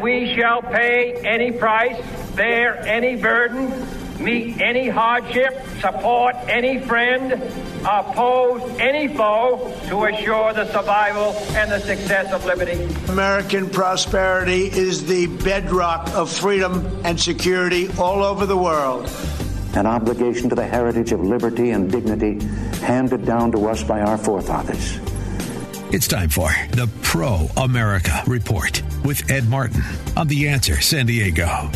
We shall pay any price, bear any burden, meet any hardship, support any friend, oppose any foe to assure the survival and the success of liberty. American prosperity is the bedrock of freedom and security all over the world. An obligation to the heritage of liberty and dignity handed down to us by our forefathers. It's time for the Pro America Report with Ed Martin on The Answer San Diego.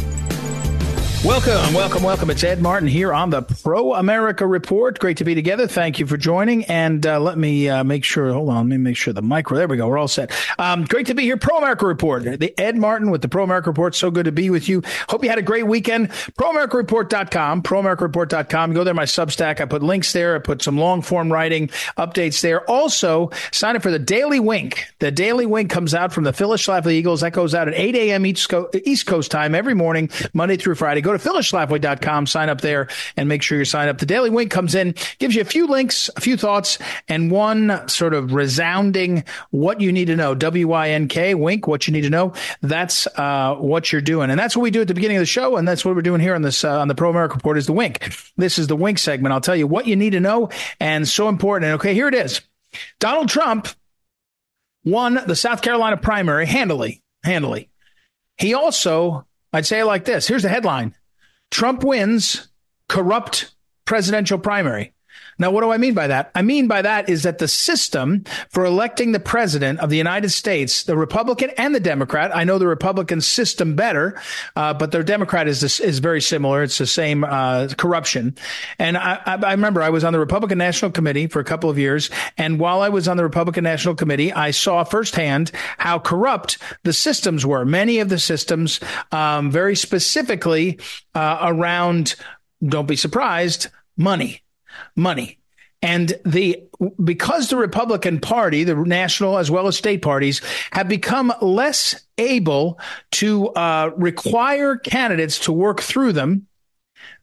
Welcome, welcome, welcome. It's Ed Martin here on the Pro America Report. Great to be together. Thank you for joining. And uh, let me uh, make sure, hold on, let me make sure the micro, there we go. We're all set. Um, great to be here. Pro America Report. The Ed Martin with the Pro America Report. So good to be with you. Hope you had a great weekend. ProAmericaReport.com, ProAmericaReport.com. Go there, my Substack. I put links there. I put some long form writing updates there. Also, sign up for the Daily Wink. The Daily Wink comes out from the Phyllis Schlafly Eagles. That goes out at 8 a.m. East Coast, East Coast time every morning, Monday through Friday. Go to phyllisschlafly.com, sign up there, and make sure you're signed up. The Daily Wink comes in, gives you a few links, a few thoughts, and one sort of resounding what you need to know. W-Y-N-K, Wink, what you need to know. That's uh, what you're doing. And that's what we do at the beginning of the show, and that's what we're doing here on this uh, on the Pro America Report is the Wink. This is the Wink segment. I'll tell you what you need to know, and so important. And okay, here it is. Donald Trump won the South Carolina primary handily, handily. He also, I'd say it like this. Here's the headline. Trump wins corrupt presidential primary. Now, what do I mean by that? I mean by that is that the system for electing the president of the United States, the Republican and the Democrat, I know the Republican system better, uh, but the Democrat is is very similar. It's the same uh, corruption. And I, I remember I was on the Republican National Committee for a couple of years, and while I was on the Republican National Committee, I saw firsthand how corrupt the systems were. Many of the systems, um, very specifically uh, around, don't be surprised, money money. And the because the Republican Party, the national as well as state parties, have become less able to uh, require candidates to work through them,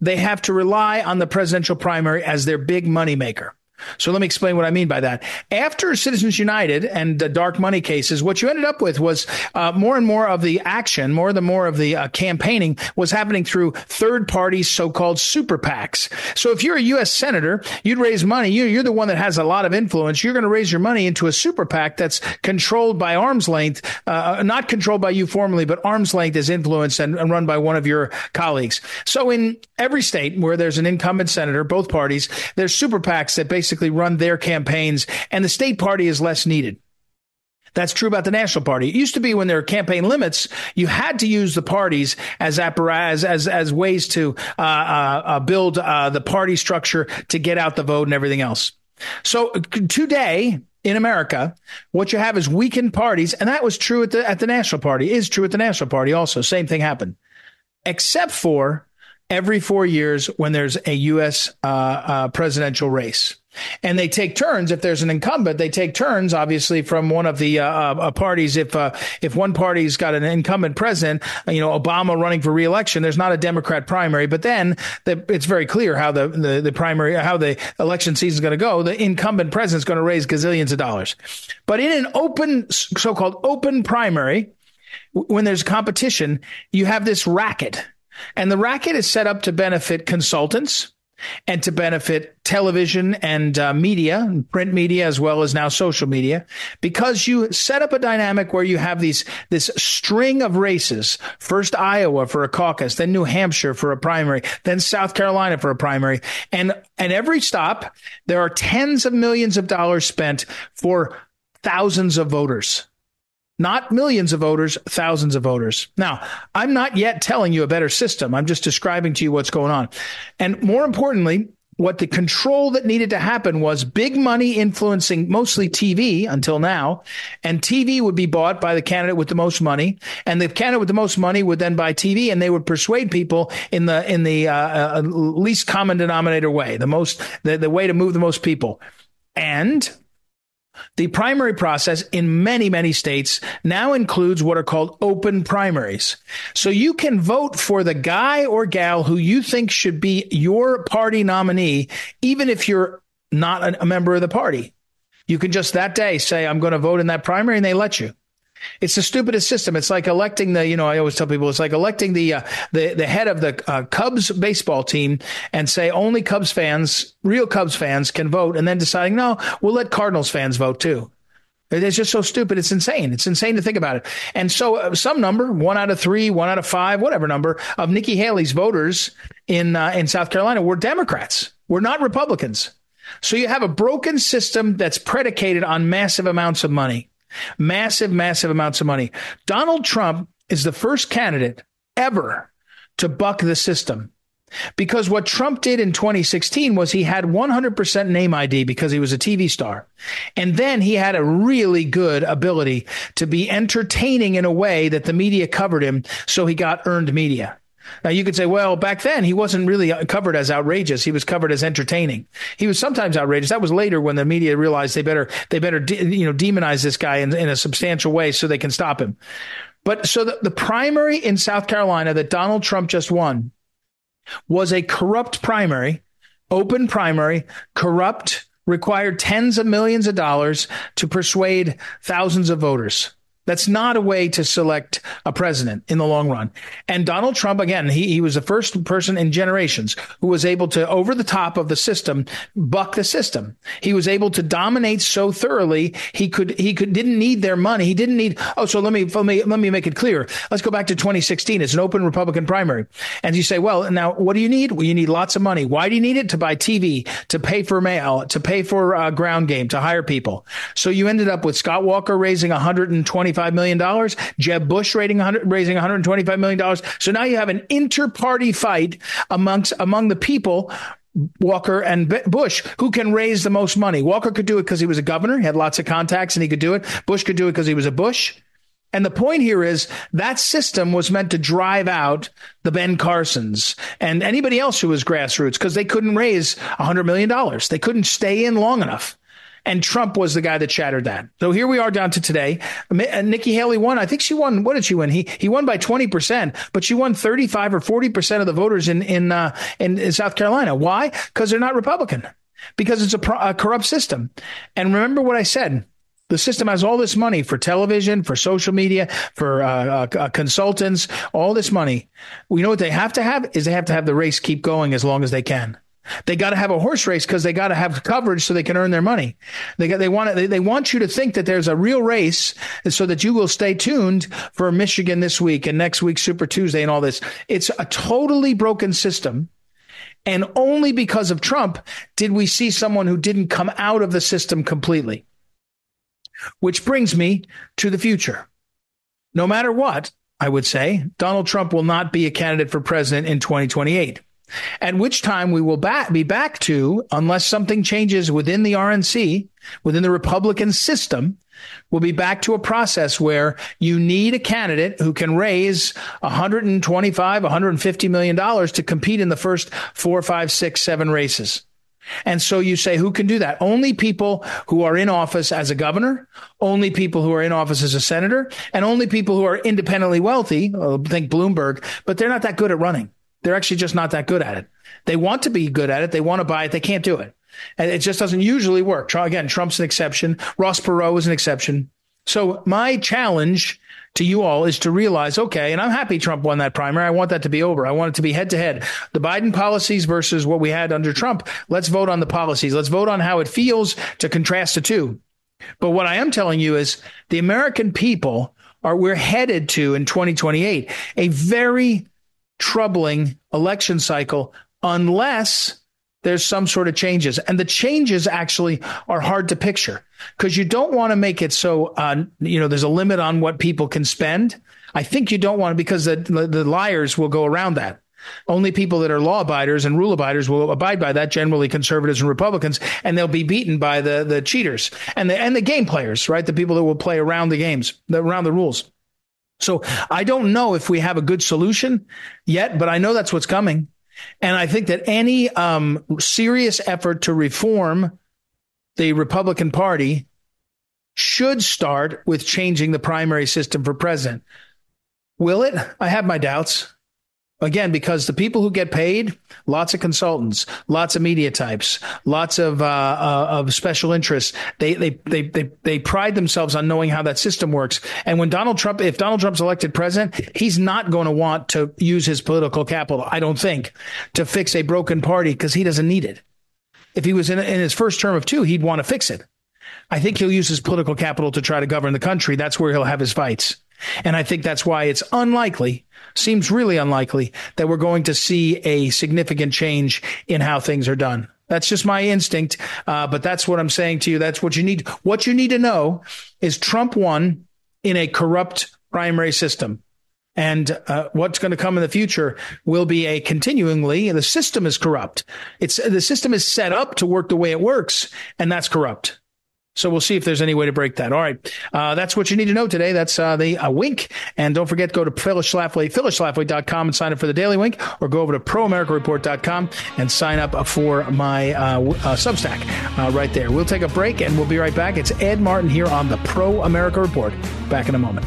they have to rely on the presidential primary as their big moneymaker. So let me explain what I mean by that. After Citizens United and the dark money cases, what you ended up with was uh, more and more of the action, more and more of the uh, campaigning was happening through third party so-called super PACs. So if you're a U.S. senator, you'd raise money. You, you're the one that has a lot of influence. You're going to raise your money into a super PAC that's controlled by arm's length, uh, not controlled by you formally, but arm's length is influenced and, and run by one of your colleagues. So in every state where there's an incumbent senator, both parties, there's super PACs that basically basically run their campaigns, and the state party is less needed. That's true about the national party. It used to be when there were campaign limits, you had to use the parties as apparatus, as, as ways to uh, uh, uh, build uh, the party structure to get out the vote and everything else. So today in America, what you have is weakened parties, and that was true at the at the national party. Is true at the national party also. Same thing happened, except for every four years when there's a U.S. Uh, uh, presidential race and they take turns. If there's an incumbent, they take turns. Obviously, from one of the uh, uh, parties. If uh, if one party's got an incumbent president, uh, you know Obama running for reelection, there's not a Democrat primary. But then the, it's very clear how the, the, the primary how the election season is going to go. The incumbent president's going to raise gazillions of dollars. But in an open, so-called open primary, when there's competition, you have this racket, and the racket is set up to benefit consultants and to benefit television and uh, media, print media, as well as now social media, because you set up a dynamic where you have these this string of races. First Iowa for a caucus, then New Hampshire for a primary, then South Carolina for a primary, and and every stop there are tens of millions of dollars spent for thousands of voters. Not millions of voters, thousands of voters. Now, I'm not yet telling you a better system. I'm just describing to you what's going on. And more importantly, what the control that needed to happen was big money influencing mostly TV until now, and TV would be bought by the candidate with the most money, and the candidate with the most money would then buy TV, and they would persuade people in the in the uh, uh, least common denominator way, the most the, the way to move the most people, and the primary process in many, many states now includes what are called open primaries. So you can vote for the guy or gal who you think should be your party nominee, even if you're not a member of the party. You can just that day say, I'm going to vote in that primary, and they let you. It's the stupidest system. It's like electing the, you know, I always tell people it's like electing the uh, the the head of the uh, Cubs baseball team and say only Cubs fans, real Cubs fans, can vote, and then deciding no, we'll let Cardinals fans vote too. It's just so stupid. It's insane. It's insane to think about it. And so, uh, some number, one out of three, one out of five, whatever number of Nikki Haley's voters in uh, in South Carolina were Democrats. We're not Republicans. So you have a broken system that's predicated on massive amounts of money. Massive, massive amounts of money. Donald Trump is the first candidate ever to buck the system. Because what Trump did in 2016 was he had 100% name ID because he was a TV star. And then he had a really good ability to be entertaining in a way that the media covered him. So he got earned media. Now you could say, well, back then he wasn't really covered as outrageous. He was covered as entertaining. He was sometimes outrageous. That was later when the media realized they better they better de- you know demonize this guy in, in a substantial way so they can stop him. But so the, the primary in South Carolina that Donald Trump just won was a corrupt primary, open primary, corrupt, required tens of millions of dollars to persuade thousands of voters. That's not a way to select a president in the long run. And Donald Trump, again, he, he was the first person in generations who was able to, over the top of the system, buck the system. He was able to dominate so thoroughly he could he could didn't need their money. He didn't need. Oh, so let me let me let me make it clear. Let's go back to 2016. It's an open Republican primary, and you say, well, now what do you need? Well, you need lots of money. Why do you need it? To buy TV, to pay for mail, to pay for uh, ground game, to hire people. So you ended up with Scott Walker raising 125 $125 million. Jeb Bush raising $125 million. So now you have an inter-party fight amongst among the people Walker and Bush, who can raise the most money. Walker could do it because he was a governor. He had lots of contacts and he could do it. Bush could do it because he was a Bush. And the point here is that system was meant to drive out the Ben Carsons and anybody else who was grassroots because they couldn't raise $100 million. They couldn't stay in long enough. And Trump was the guy that shattered that. So here we are down to today. Uh, Nikki Haley won. I think she won. What did she win? He he won by twenty percent, but she won thirty five or forty percent of the voters in in, uh, in in South Carolina. Why? Because they're not Republican. Because it's a, pro- a corrupt system. And remember what I said. The system has all this money for television, for social media, for uh, uh, consultants, all this money. We know what they have to have is they have to have the race keep going as long as they can. They got to have a horse race because they got to have coverage so they can earn their money. They got, they want they, they want you to think that there's a real race so that you will stay tuned for Michigan this week and next week Super Tuesday and all this. It's a totally broken system. And only because of Trump did we see someone who didn't come out of the system completely. Which brings me to the future. No matter what, I would say, Donald Trump will not be a candidate for president in 2028. At which time we will back, be back to, unless something changes within the RNC, within the Republican system, we'll be back to a process where you need a candidate who can raise 125, 150 million dollars to compete in the first four, five, six, seven races. And so you say, who can do that? Only people who are in office as a governor, only people who are in office as a senator, and only people who are independently wealthy. Uh, think Bloomberg, but they're not that good at running. They're actually just not that good at it. They want to be good at it. They want to buy it. They can't do it. And it just doesn't usually work. Again, Trump's an exception. Ross Perot is an exception. So my challenge to you all is to realize, okay, and I'm happy Trump won that primary. I want that to be over. I want it to be head to head. The Biden policies versus what we had under Trump. Let's vote on the policies. Let's vote on how it feels to contrast the two. But what I am telling you is the American people are, we're headed to in 2028, a very troubling election cycle unless there's some sort of changes. And the changes actually are hard to picture because you don't want to make it so, uh, you know, there's a limit on what people can spend. I think you don't want to because the, the liars will go around that. Only people that are law abiders and rule abiders will abide by that, generally conservatives and Republicans, and they'll be beaten by the, the cheaters and the, and the game players, right? The people that will play around the games, around the rules. So I don't know if we have a good solution yet, but I know that's what's coming. And I think that any um, serious effort to reform the Republican Party should start with changing the primary system for president. Will it? I have my doubts. Again, because the people who get paid, lots of consultants, lots of media types, lots of uh, uh, of special interests. They, they they they they pride themselves on knowing how that system works. And when Donald Trump, if Donald Trump's elected president, he's not going to want to use his political capital, I don't think, to fix a broken party because he doesn't need it. If he was in, in his first term of two, he'd want to fix it. I think he'll use his political capital to try to govern the country. That's where he'll have his fights. And I think that's why it's unlikely, seems really unlikely, that we're going to see a significant change in how things are done. That's just my instinct. Uh, but that's what I'm saying to you. That's what you need. What you need to know is Trump won in a corrupt primary system. And uh, what's going to come in the future will be a continuingly, the system is corrupt. It's the system is set up to work the way it works, and that's corrupt. So we'll see if there's any way to break that. All right. Uh, that's what you need to know today. That's uh, the uh, wink. And don't forget, go to Phyllis Schlafly, phyllisschlafly.com and sign up for the daily wink, or go over to proamericareport.com and sign up for my uh, uh, Substack uh, right there. We'll take a break and we'll be right back. It's Ed Martin here on the Pro America Report. Back in a moment.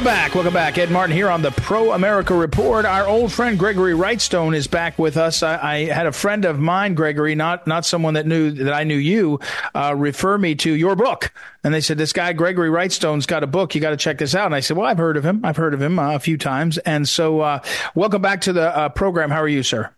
Welcome back. Welcome back. Ed Martin here on the Pro America Report. Our old friend Gregory Wrightstone is back with us. I, I, had a friend of mine, Gregory, not not someone that knew that I knew you, uh, refer me to your book, and they said this guy Gregory Wrightstone's got a book. You got to check this out. And I said, well, I've heard of him. I've heard of him uh, a few times. And so, uh, welcome back to the uh, program. How are you, sir?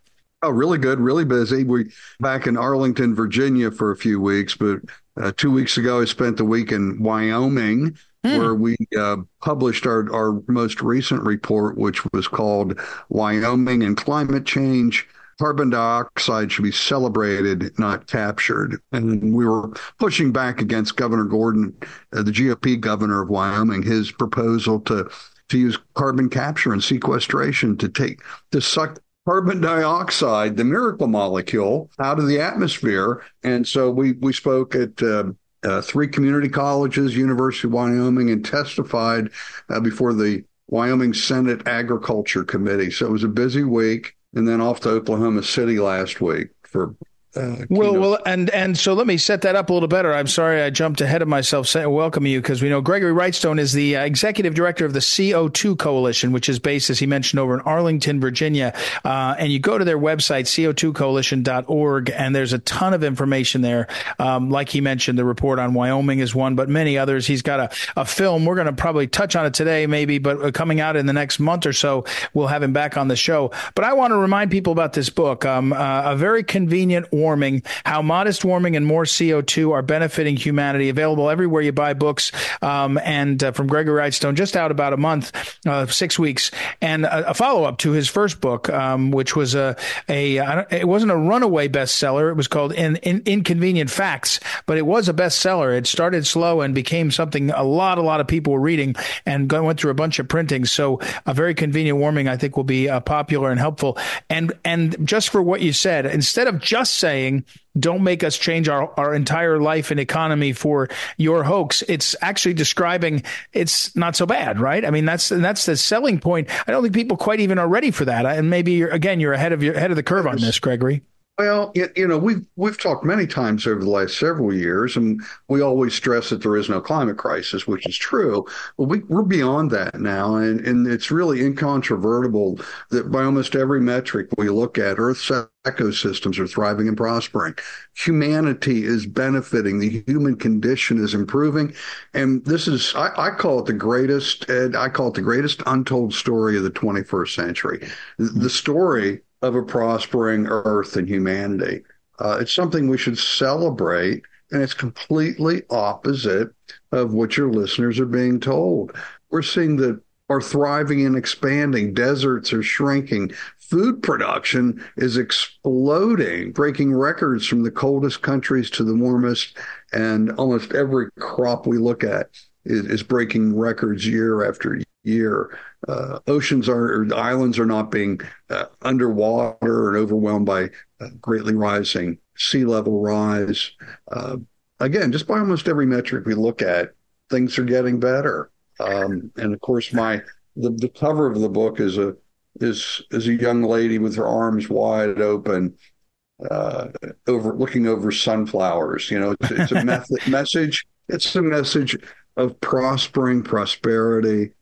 Oh, really good. Really busy. We back in Arlington, Virginia, for a few weeks, but uh, two weeks ago I spent the week in Wyoming mm. where we uh, published our, our most recent report, which was called Wyoming and Climate Change. Carbon dioxide should be celebrated, not captured. And we were pushing back against Governor Gordon, uh, the GOP governor of Wyoming, his proposal to to use carbon capture and sequestration to take to suck carbon dioxide, the miracle molecule, out of the atmosphere. And so we we spoke at uh, uh, three community colleges, University of Wyoming, and testified uh, before the Wyoming Senate Agriculture Committee. So it was a busy week, and then off to Oklahoma City last week for uh, well, well, and and so let me set that up a little better. I'm sorry I jumped ahead of myself. Welcome you because we know Gregory Wrightstone is the uh, executive director of the CO2 Coalition, which is based, as he mentioned, over in Arlington, Virginia. Uh, and you go to their website, co2coalition.org, and there's a ton of information there. Um, like he mentioned, the report on Wyoming is one, but many others. He's got a, a film. We're going to probably touch on it today, maybe, but uh, coming out in the next month or so, we'll have him back on the show. But I want to remind people about this book. Um, uh, a very convenient warming, how modest warming and more CO2 are benefiting humanity. Available everywhere you buy books. Um, and uh, from Gregory Wrightstone, just out about a month, uh, six weeks, and a, a follow up to his first book, um, which was a, a it wasn't a runaway bestseller. It was called In, In, Inconvenient Facts, but it was a bestseller. It started slow and became something a lot, a lot of people were reading and went through a bunch of printings. So a very convenient warming, I think, will be uh, popular and helpful. And and just for what you said, instead of just saying saying, don't make us change our, our entire life and economy for your hoax. It's actually describing it's not so bad, right? I mean, that's that's the selling point. I don't think people quite even are ready for that. And maybe you're, again, you're ahead of your ahead of the curve on this, Gregory. Well, you know, we've we've talked many times over the last several years, and we always stress that there is no climate crisis, which is true. But we, we're beyond that now, and, and it's really incontrovertible that by almost every metric we look at, Earth's ecosystems are thriving and prospering. Humanity is benefiting. The human condition is improving, and this is I, I call it the greatest. I call it the greatest untold story of the 21st century. The story of a prospering earth and humanity. Uh, it's something we should celebrate, and it's completely opposite of what your listeners are being told. We're seeing that are thriving and expanding. Deserts are shrinking. Food production is exploding, breaking records from the coldest countries to the warmest. And almost every crop we look at is, is breaking records year after year. Uh, oceans are, islands are not being uh, underwater and overwhelmed by uh, greatly rising sea level rise. Uh, again, just by almost every metric we look at, things are getting better. Um, and of course, my the, the cover of the book is a is is a young lady with her arms wide open, uh, over looking over sunflowers. You know, it's, it's a method, message. It's a message of prospering prosperity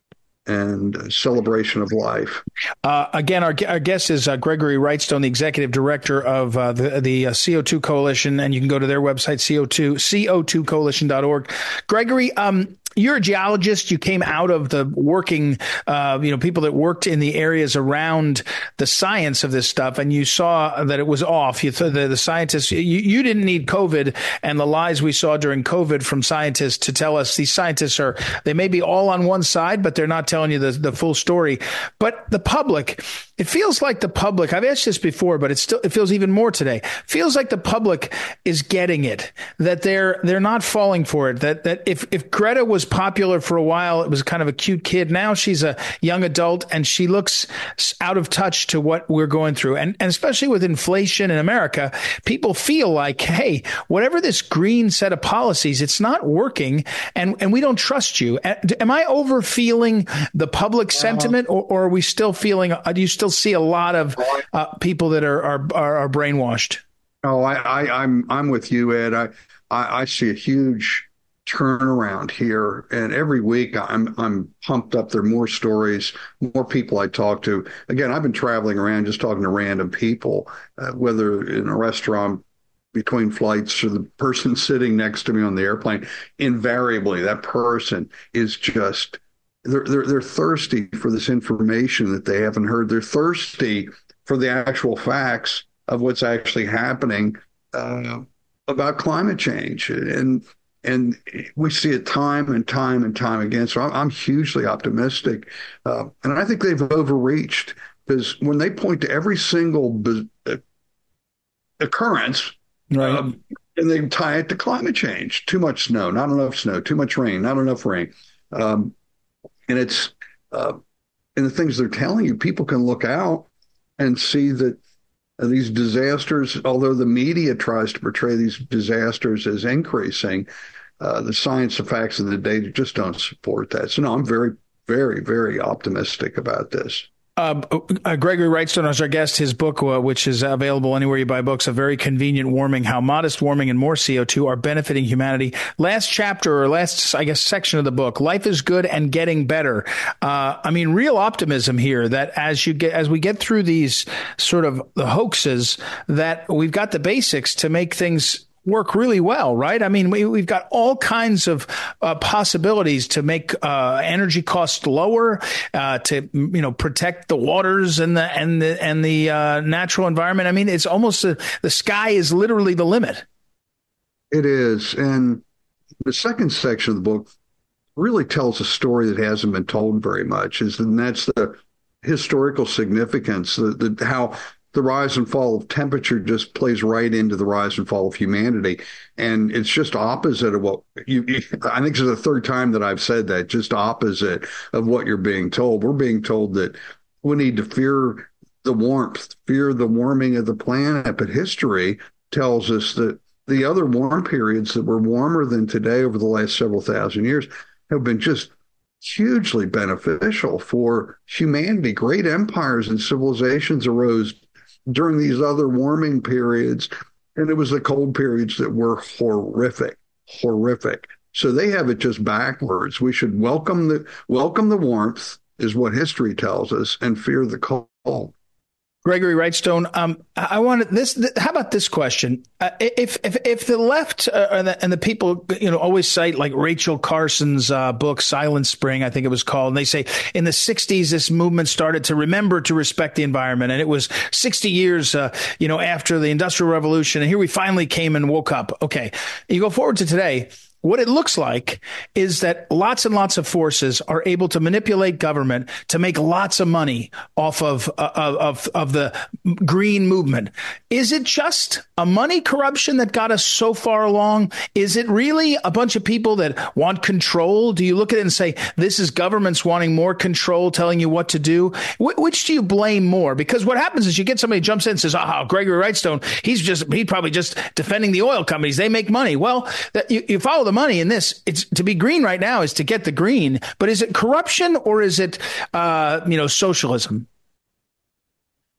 and celebration of life. Uh, again, our, our guest is uh, Gregory Wrightstone, the executive director of uh, the, the uh, CO2 Coalition, and you can go to their website, CO2, CO2coalition.org. Gregory, um, you're a geologist. You came out of the working, uh, you know, people that worked in the areas around the science of this stuff, and you saw that it was off. You thought the, the scientists, you, you didn't need COVID and the lies we saw during COVID from scientists to tell us these scientists are they may be all on one side, but they're not telling you the the full story. But the public, it feels like the public. I've asked this before, but it still it feels even more today. Feels like the public is getting it that they're they're not falling for it. That that if if Greta was popular for a while. It was kind of a cute kid. Now she's a young adult and she looks out of touch to what we're going through. And, and especially with inflation in America, people feel like, hey, whatever this green set of policies, it's not working and, and we don't trust you. Am I over feeling the public sentiment or, or, are we still feeling, uh, do you still see a lot of uh, people that are, are, are, are brainwashed? Oh, I, I, I'm, I'm with you, Ed. I, I, I see a huge turnaround here. And every week I'm I'm pumped up. There are more stories, more people I talk to. Again, I've been traveling around just talking to random people, uh, whether in a restaurant between flights or the person sitting next to me on the airplane. Invariably, that person is just they're they're, they're thirsty for this information that they haven't heard. They're thirsty for the actual facts of what's actually happening. Uh, about climate change and and we see it time and time and time again. So I'm, I'm hugely optimistic, uh, and I think they've overreached because when they point to every single uh, occurrence, right. Um, and they tie it to climate change: too much snow, not enough snow, too much rain, not enough rain, um, and it's uh, and the things they're telling you, people can look out and see that these disasters, although the media tries to portray these disasters as increasing, uh, the science, the facts, and the data just don't support that. So, no, I'm very, very, very optimistic about this. Uh, uh, Gregory Wrightstone is our guest. His book, uh, which is available anywhere you buy books, A Very Convenient Warming, How Modest Warming and More CO2 Are Benefiting Humanity. Last chapter, or last, I guess, section of the book, Life is Good and Getting Better. Uh, I mean, real optimism here that as you get, as we get through these sort of the hoaxes, that we've got the basics to make things work really well, right? I mean, we, have got all kinds of uh, possibilities to make uh, energy costs lower, uh, to you know protect the waters and the and the and the uh, natural environment. I mean, it's almost a, the sky is literally the limit. It is, and the second section of the book really tells a story that hasn't been told very much. Is and that's the historical significance, the, the how the rise and fall of temperature just plays right into the rise and fall of humanity. And it's just opposite of what you, I think this is the third time that I've said that, just opposite of what you're being told. We're being told that we need to fear the warmth, fear the warming of the planet. But history tells us that the other warm periods that were warmer than today over the last several thousand years have been just hugely beneficial for humanity. Great empires and civilizations arose during these other warming periods. And it was the cold periods that were horrific, horrific. So they have it just backwards. We should welcome the welcome the warmth, is what history tells us, and fear the cold. Gregory Wrightstone, um, I wanted this. Th- how about this question? Uh, if if if the left uh, and, the, and, the, people, you know, always cite like Rachel Carson's uh, book Silent Spring, I think it was called, and they say in the '60s this movement started to remember to respect the environment, and it was 60 years, uh, you know, after the Industrial Revolution, and here we finally came and woke up. Okay, you go forward to today what it looks like is that lots and lots of forces are able to manipulate government to make lots of money off of, uh, of, of the green movement. Is it just a money corruption that got us so far along? Is it really a bunch of people that want control? Do you look at it and say, this is governments wanting more control, telling you what to do? Wh- which do you blame more? Because what happens is you get somebody jumps in and says, ah, Gregory Wrightstone, he's just, he's probably just defending the oil companies. They make money. Well, that, you, you follow the money in this. It's to be green right now is to get the green, but is it corruption or is it, uh, you know, socialism?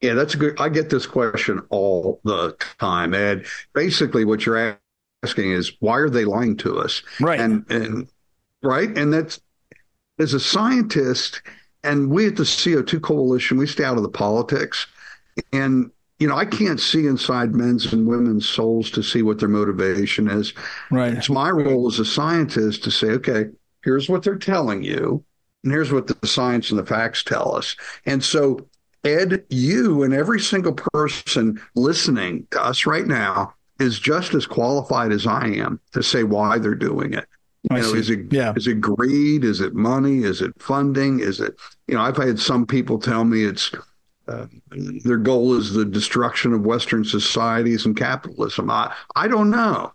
Yeah, that's a good. I get this question all the time, and basically, what you're asking is why are they lying to us? Right. And and right, and that's as a scientist, and we at the CO2 Coalition, we stay out of the politics, and you know, I can't see inside men's and women's souls to see what their motivation is. Right. It's my role as a scientist to say, okay, here's what they're telling you, and here's what the science and the facts tell us. And so, Ed, you and every single person listening to us right now is just as qualified as I am to say why they're doing it. You know, is it yeah. is it greed? Is it money? Is it funding? Is it you know? I've had some people tell me it's uh, their goal is the destruction of Western societies and capitalism. I, I don't know.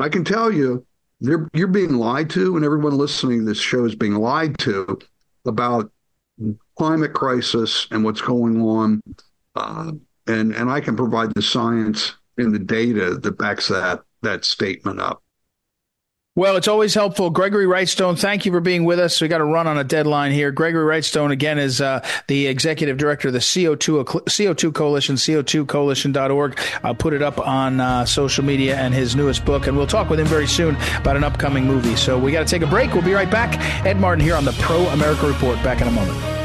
I can tell you, you're being lied to, and everyone listening to this show is being lied to about climate crisis and what's going on. Uh, and and I can provide the science and the data that backs that that statement up. Well, it's always helpful. Gregory Wrightstone, thank you for being with us. We got to run on a deadline here. Gregory Wrightstone, again, is uh, the executive director of the CO2, CO2 Coalition, CO2coalition.org. I'll put it up on uh, social media and his newest book, and we'll talk with him very soon about an upcoming movie. So we got to take a break. We'll be right back. Ed Martin here on the Pro America Report. Back in a moment.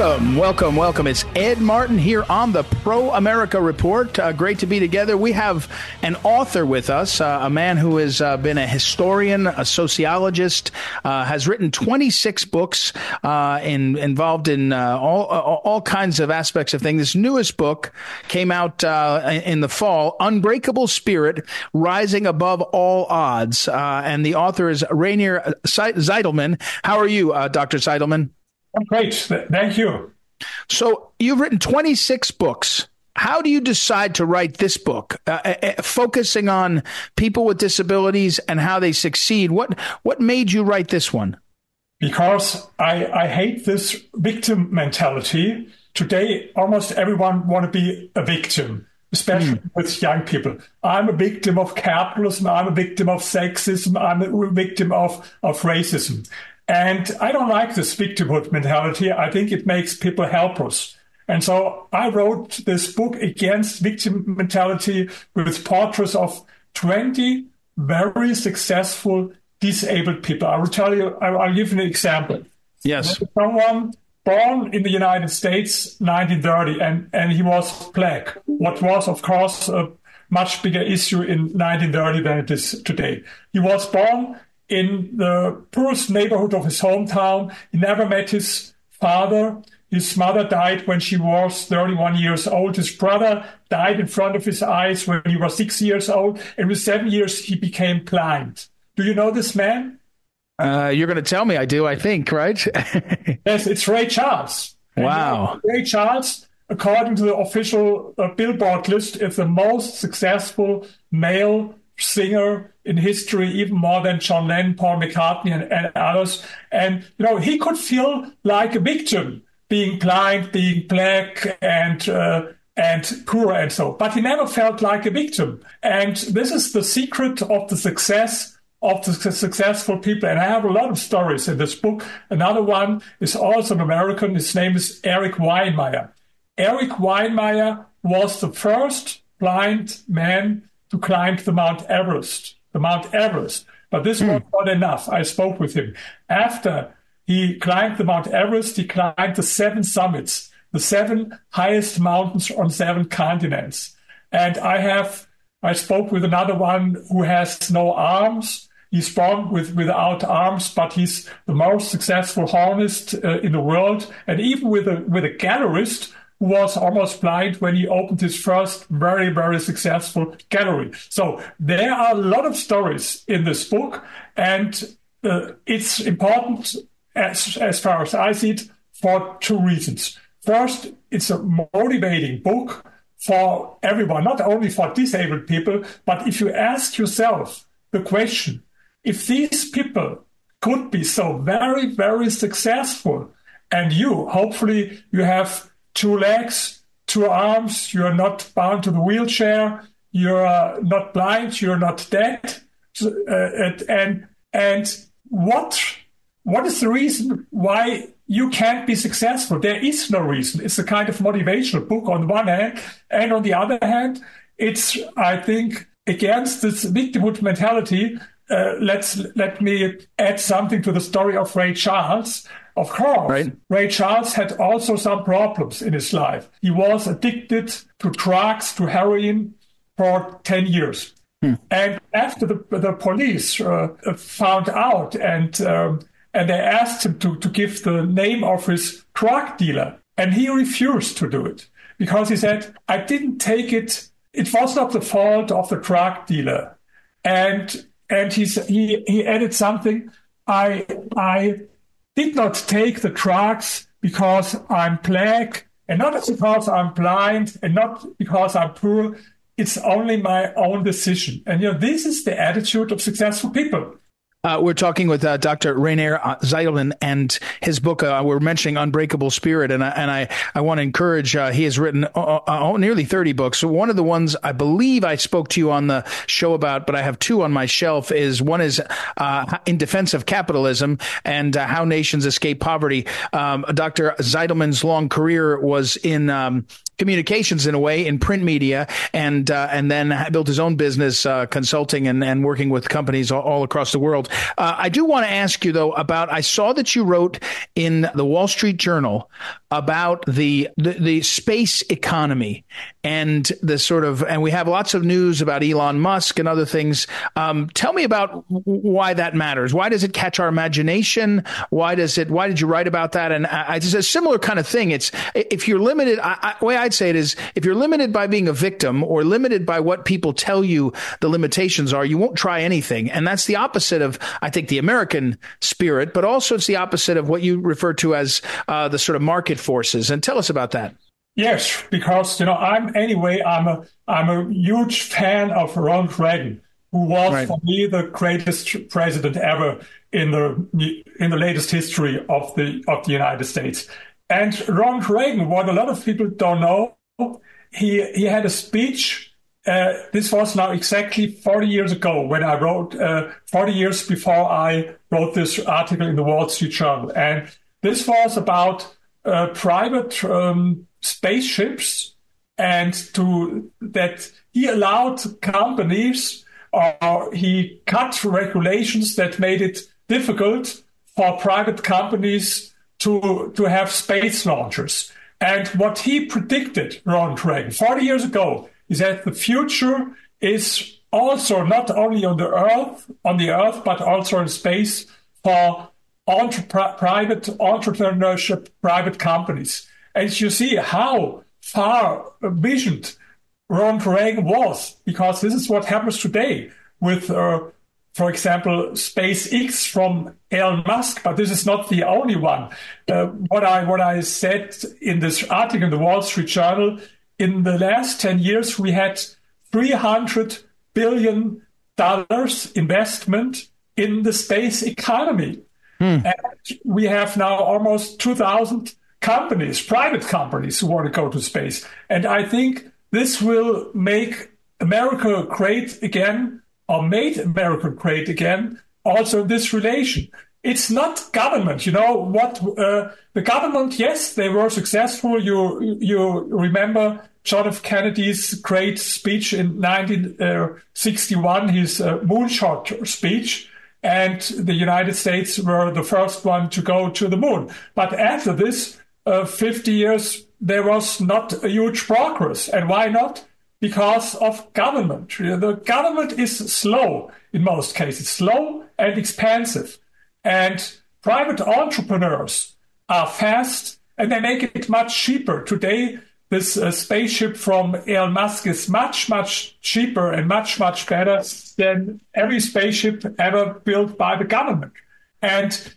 Welcome, welcome, welcome. It's Ed Martin here on the Pro America Report. Uh, great to be together. We have an author with us, uh, a man who has uh, been a historian, a sociologist, uh, has written 26 books uh, in, involved in uh, all, all kinds of aspects of things. This newest book came out in the fall, Unbreakable Spirit, Rising Above All Odds. and the author is Rainer Zitelmann. How are you, Dr. Zitelmann? Great. Thank you. So you've written 26 books. How do you decide to write this book, uh, uh, uh, focusing on people with disabilities and how they succeed? What what made you write this one? Because I, I hate this victim mentality. Today, almost everyone want to be a victim, especially mm. with young people. I'm a victim of capitalism. I'm a victim of sexism. I'm a victim of, of racism. And I don't like this victimhood mentality. I think it makes people helpless. And so I wrote this book against victim mentality with portraits of 20 very successful disabled people. I will tell you, I'll give you an example. Yes. Someone born in the United States 1930 and, and he was black, what was, of course, a much bigger issue in 1930 than it is today. He was born in the poorest neighborhood of his hometown. He never met his father. His mother died when she was 31 years old. His brother died in front of his eyes when he was six years old. And with seven years, he became blind. Do you know this man? Uh, you're going to tell me I do, I think, right? yes, it's Ray Charles. Wow. Ray Charles, according to the official uh, Billboard list, is the most successful male singer in history, even more than John Lennon, Paul McCartney, and, and others. And, you know, he could feel like a victim, being blind, being black, and, uh, and poor and so. But he never felt like a victim. And this is the secret of the success of the successful people. And I have a lot of stories in this book. Another one is also an American. His name is Erik Weihenmayer. Erik Weihenmayer was the first blind man to climb the Mount Everest, the Mount Everest. But this was not enough. I spoke with him. After he climbed the Mount Everest, he climbed the seven summits, the seven highest mountains on seven continents. And I have, I spoke with another one who has no arms. He's born with without arms, but he's the most successful hornist uh, in the world. And even with a with a gallerist was almost blind when he opened his first very, very successful gallery. So there are a lot of stories in this book, and uh, it's important as, as far as I see it for two reasons. First, it's a motivating book for everyone, not only for disabled people, but if you ask yourself the question, if these people could be so very, very successful, and you, hopefully, you have two legs, two arms, you're not bound to the wheelchair, you're not blind, you're not dead. Uh, and and what what is the reason why you can't be successful? There is no reason. It's a kind of motivational book on one hand, and on the other hand, it's I think against this victimhood mentality. Uh, let's let me add something to the story of Ray Charles. Of course, right. Ray Charles had also some problems in his life. He was addicted to drugs, to heroin for 10 years. Hmm. And after the, the police uh, found out and, um, and they asked him to, to give the name of his drug dealer, and he refused to do it because he said, I didn't take it. It was not the fault of the drug dealer. And, and he, he, he added something. I, I did not take the drugs because I'm black and not because I'm blind and not because I'm poor. It's only my own decision. And you know, this is the attitude of successful people. Uh, we're talking with uh, Dr. Rainer uh, and his book. Uh, we're mentioning Unbreakable Spirit, and I, and I, I want to encourage. Uh, he has written uh, nearly thirty books. So one of the ones I believe I spoke to you on the show about, but I have two on my shelf. Is one is in defense of capitalism and how nations escape poverty. Um, Dr. Zitelmann's long career was in um, communications in a way in print media and uh, and then built his own business uh, consulting and, and working with companies all, all across the world. Uh, I do want to ask you though about I saw that you wrote in the Wall Street Journal about the, the, the space economy and the sort of and we have lots of news about Elon Musk and other things. Um, tell me about why that matters. Why does it catch our imagination? Why does it? Why did you write about that? And I, it's a similar kind of thing. It's if you're limited. I, I, way I'd say it is if you're limited by being a victim or limited by what people tell you the limitations are, you won't try anything. And that's the opposite of, I think, the American spirit, but also it's the opposite of what you refer to as uh, the sort of market forces. And tell us about that. Yes, because you know I'm anyway I'm a I'm a huge fan of Ronald Reagan, who was right. for me the greatest president ever in the in the latest history of the of the United States. And Ronald Reagan, what a lot of people don't know, he, he had a speech. Uh, this was now exactly 40 years ago when I wrote, uh, 40 years before I wrote this article in the Wall Street Journal. And this was about uh, private um, spaceships and to that he allowed companies or he cut regulations that made it difficult for private companies to, to have space launchers. And what he predicted, Ronald Reagan, 40 years ago, is that the future is also not only on the Earth, on the Earth, but also in space for entre- private entrepreneurship, private companies. And you see how far visioned Ronald Reagan was, because this is what happens today with uh, for example, SpaceX from Elon Musk, but this is not the only one. Uh, what I what I said in this article in the Wall Street Journal, in the last ten years, we had three hundred billion dollars investment in the space economy. Hmm. And we have now almost 2,000 companies, private companies, who want to go to space. And I think this will make America great again, or made America great again, also in this relation. It's not government, you know what uh, the government. Yes, they were successful. You you remember John F. Kennedy's great speech in 1961, his uh, moonshot speech, and the United States were the first one to go to the moon. But after this, uh, 50 years, there was not a huge progress. And why not? Because of government. The government is slow in most cases, slow and expensive. And private entrepreneurs are fast and they make it much cheaper. Today, this uh, spaceship from Elon Musk is much, much cheaper and much, much better than every spaceship ever built by the government. And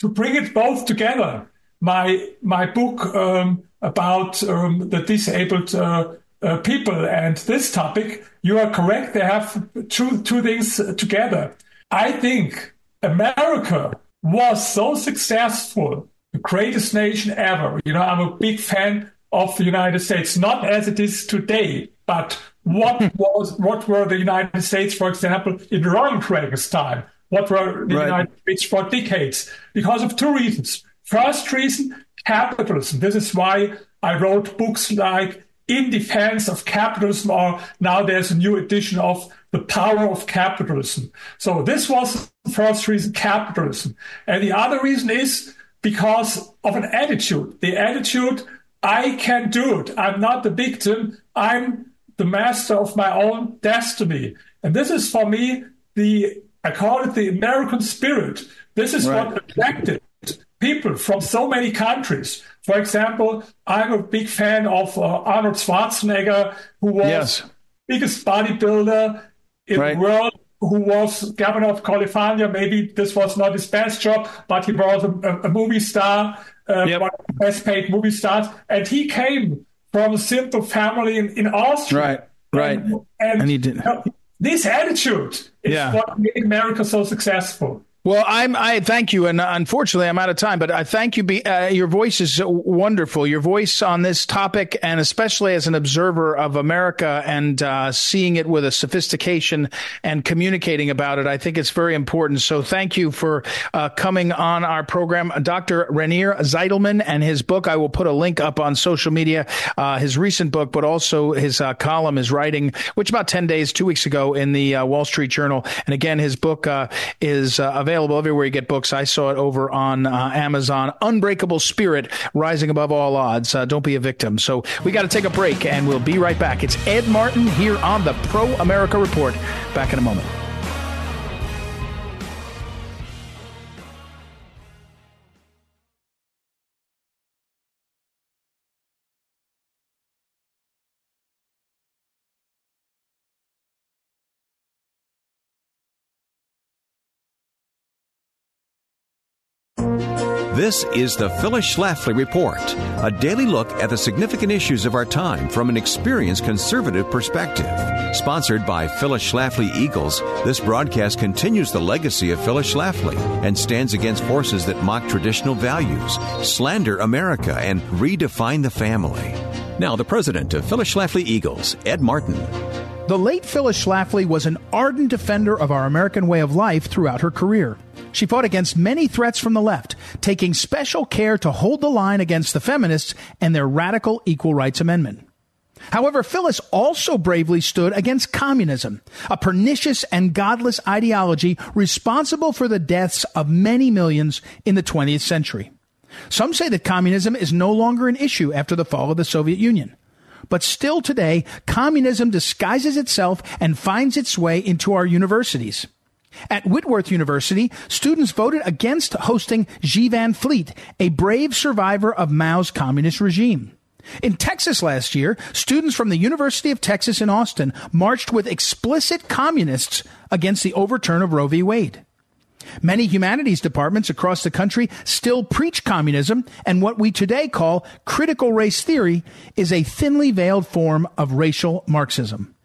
to bring it both together, my my book um, about um, the disabled uh, uh, people and this topic, you are correct. They have two two things together. I think America was so successful, the greatest nation ever. You know, I'm a big fan of the United States, not as it is today, but what was what were the United States, for example, in Ronald Reagan's time? What were the right. United States for decades? Because of two reasons. First reason, capitalism. This is why I wrote books like In Defense of Capitalism, or now there's a new edition of The Power of Capitalism. So this was the first reason, capitalism. And the other reason is because of an attitude. The attitude I can do it. I'm not the victim. I'm the master of my own destiny. And this is for me the, I call it the American spirit. This is right. what attracted people from so many countries. For example, I'm a big fan of uh, Arnold Schwarzenegger, who was yes. biggest bodybuilder in right. the world, who was governor of California. Maybe this was not his best job, but he was a, a movie star uh, yep. one of the best paid movie stars, and he came from a simple family in, in Austria. Right, right. And, and, and he did. Know, this attitude is yeah. what made America so successful. Well, I'm. I thank you, and unfortunately, I'm out of time. But I thank you. Be, uh, your voice is wonderful. Your voice on this topic, and especially as an observer of America and uh, seeing it with a sophistication and communicating about it, I think it's very important. So, thank you for uh, coming on our program, Dr. Rainer Zitelmann, and his book. I will put a link up on social media. Uh, his recent book, but also his uh, column, his writing, which about ten days, two weeks ago, in the uh, Wall Street Journal. And again, his book is available available everywhere you get books. I saw it over on uh, Amazon. Unbreakable Spirit, Rising Above All Odds. Uh, don't be a victim. So we got to take a break, and we'll be right back. It's Ed Martin here on the Pro America Report. Back in a moment. This is the Phyllis Schlafly Report, a daily look at the significant issues of our time from an experienced conservative perspective. Sponsored by Phyllis Schlafly Eagles, this broadcast continues the legacy of Phyllis Schlafly and stands against forces that mock traditional values, slander America, and redefine the family. Now, the president of Phyllis Schlafly Eagles, Ed Martin. The late Phyllis Schlafly was an ardent defender of our American way of life throughout her career. She fought against many threats from the left, taking special care to hold the line against the feminists and their radical equal rights amendment. However, Phyllis also bravely stood against communism, a pernicious and godless ideology responsible for the deaths of many millions in the 20th century. Some say that communism is no longer an issue after the fall of the Soviet Union. But still today, communism disguises itself and finds its way into our universities. At Whitworth University, students voted against hosting Xi Van Fleet, a brave survivor of Mao's communist regime. In Texas last year, students from the University of Texas in Austin marched with explicit communists against the overturn of Roe v. Wade. Many humanities departments across the country still preach communism, and what we today call critical race theory is a thinly veiled form of racial Marxism.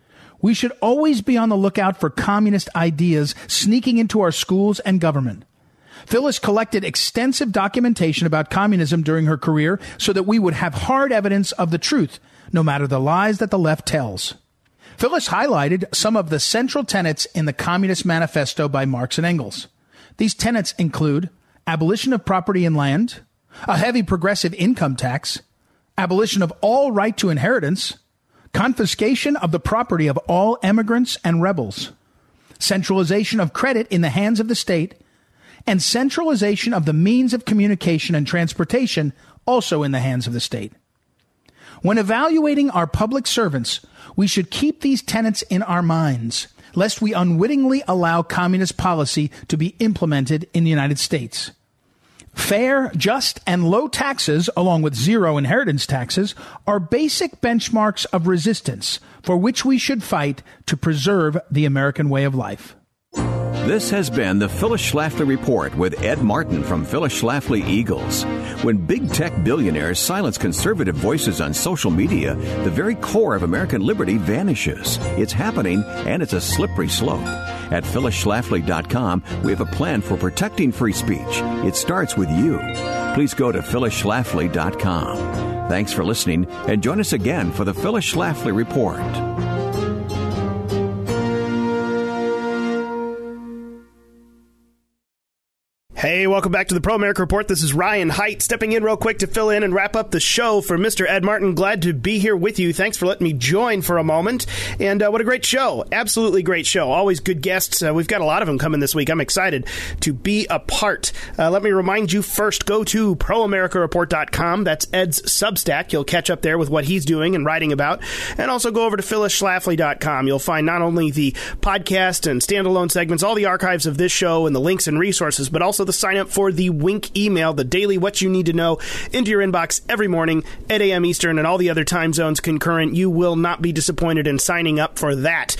We should always be on the lookout for communist ideas sneaking into our schools and government. Phyllis collected extensive documentation about communism during her career so that we would have hard evidence of the truth, no matter the lies that the left tells. Phyllis highlighted some of the central tenets in the Communist Manifesto by Marx and Engels. These tenets include abolition of property and land, a heavy progressive income tax, abolition of all right to inheritance, confiscation of the property of all emigrants and rebels, centralization of credit in the hands of the state, and centralization of the means of communication and transportation also in the hands of the state. When evaluating our public servants, we should keep these tenets in our minds, lest we unwittingly allow communist policy to be implemented in the United States. Fair, just, and low taxes, along with zero inheritance taxes, are basic benchmarks of resistance for which we should fight to preserve the American way of life. This has been the Phyllis Schlafly Report with Ed Martin from Phyllis Schlafly Eagles. When big tech billionaires silence conservative voices on social media, the very core of American liberty vanishes. It's happening, and it's a slippery slope. At phyllisschlafly.com, we have a plan for protecting free speech. It starts with you. Please go to phyllisschlafly.com. Thanks for listening, and join us again for the Phyllis Schlafly Report. Hey, welcome back to the Pro America Report. This is Ryan Height stepping in real quick to fill in and wrap up the show for Mr. Ed Martin. Glad to be here with you. Thanks for letting me join for a moment. And uh, what a great show. Absolutely great show. Always good guests. Uh, we've got a lot of them coming this week. I'm excited to be a part. Uh, let me remind you first go to proamericareport.com. That's Ed's Substack. You'll catch up there with what he's doing and writing about. And also go over to phyllisschlafly.com. You'll find not only the podcast and standalone segments, all the archives of this show and the links and resources, but also the sign up for the Wink email, the daily what you need to know into your inbox every morning, 8 a.m. Eastern, and all the other time zones concurrent. You will not be disappointed in signing up for that.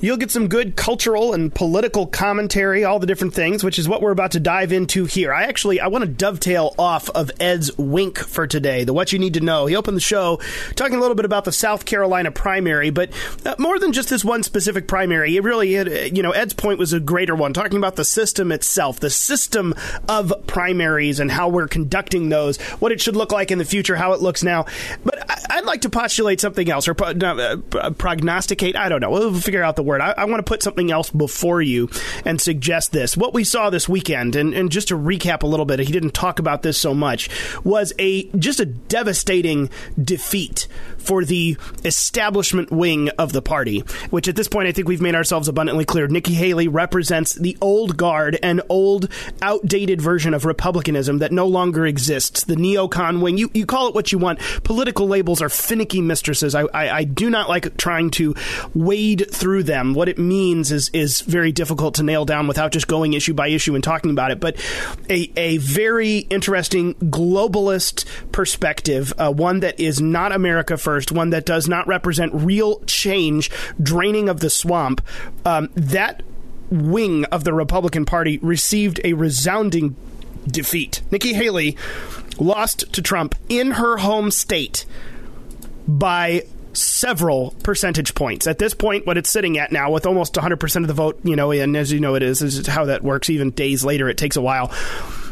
You'll get some good cultural and political commentary, all the different things, which is what we're about to dive into here. I actually I want to dovetail off of Ed's wink for today, the what you need to know. He opened the show talking a little bit about the South Carolina primary, but uh, more than just this one specific primary. It really, you know, Ed's point was a greater one, talking about the system itself, the system of primaries and how we're conducting those, what it should look like in the future, how it looks now. But I, would like to postulate something else or pro- uh, prognosticate. I don't know. We'll figure out the word. I, I want to put something else before you and suggest this. What we saw this weekend, and, and just to recap a little bit, he didn't talk about this so much, was a just a devastating defeat for the establishment wing of the party, which at this point I think we've made ourselves abundantly clear. Nikki Haley represents the old guard, an old, outdated version of republicanism that no longer exists. The neocon wing, you, you call it what you want. Political labels are finicky mistresses. I, I, I do not like trying to wade through them. What it means is, is very difficult to nail down without just going issue by issue and talking about it. But a, a very interesting globalist perspective, uh, one that is not America first first, one that does not represent real change, draining of the swamp, um, that wing of the Republican Party received a resounding defeat. Nikki Haley lost to Trump in her home state by several percentage points. At this point, what it's sitting at now, with almost 100% of the vote, you know, and as you know, it is, is how that works. Even days later, it takes a while.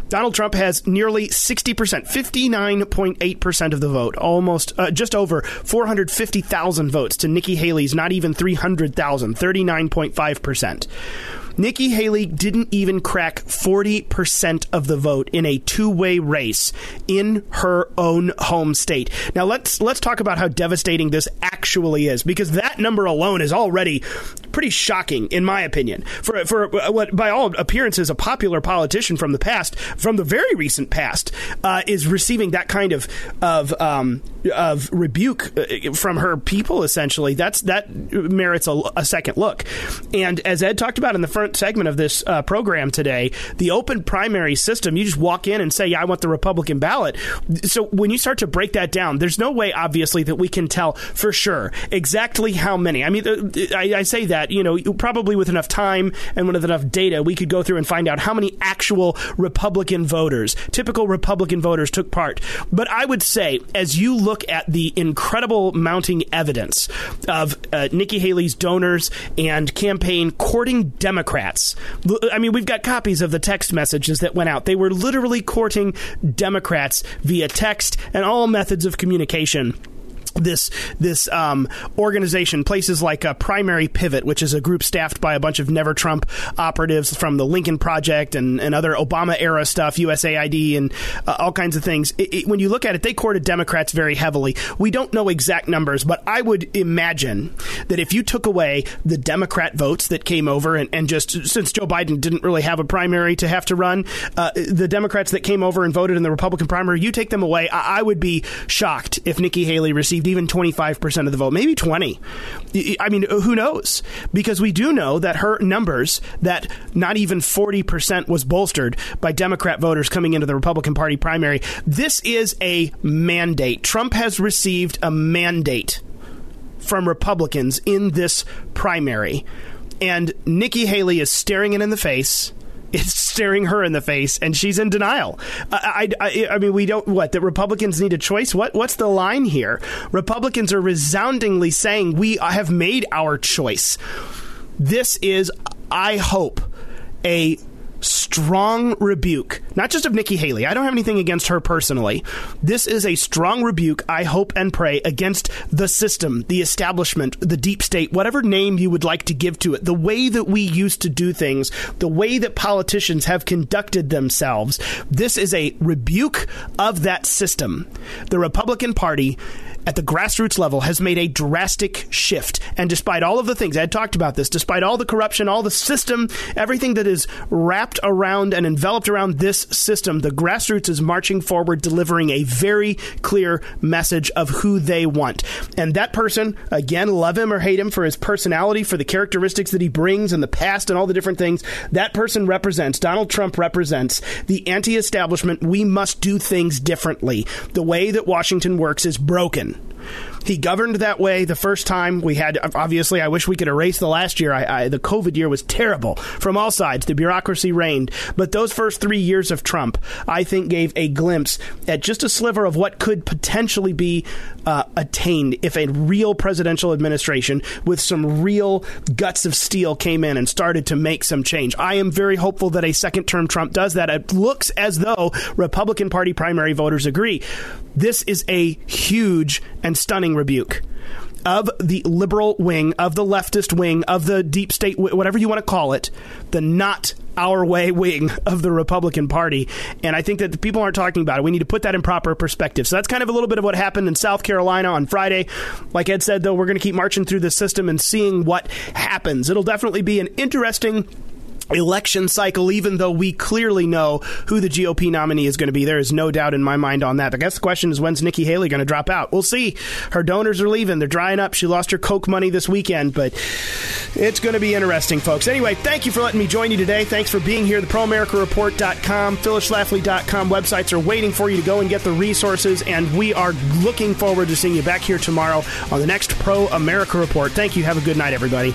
Donald Trump has nearly 60%, 59.8% of the vote, almost uh, just over 450,000 votes to Nikki Haley's not even 300,000, 39.5%. Nikki Haley didn't even crack 40% of the vote in a two-way race in her own home state. Now let's let's talk about how devastating this actually is because that number alone is already pretty shocking in my opinion. For for what by all appearances a popular politician from the past, from the very recent past, uh, is receiving that kind of of um, of rebuke uh, from her people essentially. That's that merits a, a second look. And as Ed talked about in the first front segment of this uh, program today, the open primary system, you just walk in and say, yeah, I want the Republican ballot. So when you start to break that down, there's no way, obviously, that we can tell for sure exactly how many. I mean, I, I say that, you know, probably with enough time and with enough data, we could go through and find out how many actual Republican voters, typical Republican voters, took part. But I would say, as you look at the incredible mounting evidence of uh, Nikki Haley's donors and campaign courting Democrats, I mean, we've got copies of the text messages that went out. They were literally courting Democrats via text and all methods of communication this this um, organization, places like a Primary Pivot, which is a group staffed by a bunch of Never Trump operatives from the Lincoln Project and, and other Obama era stuff, USAID, and uh, all kinds of things. It, it, when you look at it, they courted Democrats very heavily. We don't know exact numbers, but I would imagine that if you took away the Democrat votes that came over, and, and just since Joe Biden didn't really have a primary to have to run, uh, the Democrats that came over and voted in the Republican primary, you take them away, I, I would be shocked if Nikki Haley received even 25% of the vote, maybe 20. I mean, uh, who knows? Because we do know that her numbers, that not even 40% was bolstered by Democrat voters coming into the Republican Party primary. This is a mandate. Trump has received a mandate from Republicans in this primary. And Nikki Haley is staring it in the face it's staring her in the face, and she's in denial. I, I, I mean, we don't what that Republicans need a choice. What what's the line here? Republicans are resoundingly saying we uh, have made our choice. This is, I hope, a strong rebuke, not just of Nikki Haley. I don't have anything against her personally. This is a strong rebuke, I hope and pray, against the system, the establishment, the deep state, whatever name you would like to give to it, the way that we used to do things, the way that politicians have conducted themselves. This is a rebuke of that system. The Republican Party at the grassroots level has made a drastic shift. And despite all of the things, I talked about this, despite all the corruption, all the system, everything that is wrapped around and enveloped around this system, the grassroots is marching forward, delivering a very clear message of who they want. And that person, again, love him or hate him for his personality, for the characteristics that he brings and the past and all the different things, that person represents, Donald Trump represents the anti establishment. We must do things differently. The way that Washington works is broken. He governed that way the first time. We had, obviously, I wish we could erase the last year. I, I, the COVID year was terrible from all sides. The bureaucracy reigned. But those first three years of Trump, I think, gave a glimpse at just a sliver of what could potentially be uh, attained if a real presidential administration with some real guts of steel came in and started to make some change. I am very hopeful that a second term Trump does that. It looks as though Republican Party primary voters agree. This is a huge and stunning rebuke of the liberal wing, of the leftist wing, of the deep state, whatever you want to call it, the not our way wing of the Republican Party. And I think that the people aren't talking about it. We need to put that in proper perspective. So that's kind of a little bit of what happened in South Carolina on Friday. Like Ed said, though, we're going to keep marching through the system and seeing what happens. It'll definitely be an interesting election cycle, even though we clearly know who the GOP nominee is going to be. There is no doubt in my mind on that. I guess the question is when's Nikki Haley going to drop out? We'll see. Her donors are leaving. They're drying up. She lost her Koch money this weekend, but it's going to be interesting, folks. Anyway, thank you for letting me join you today. Thanks for being here. The ProAmericaReport.com, PhyllisSchlafly.com websites are waiting for you to go and get the resources, and we are looking forward to seeing you back here tomorrow on the next Pro America Report. Thank you. Have a good night, everybody.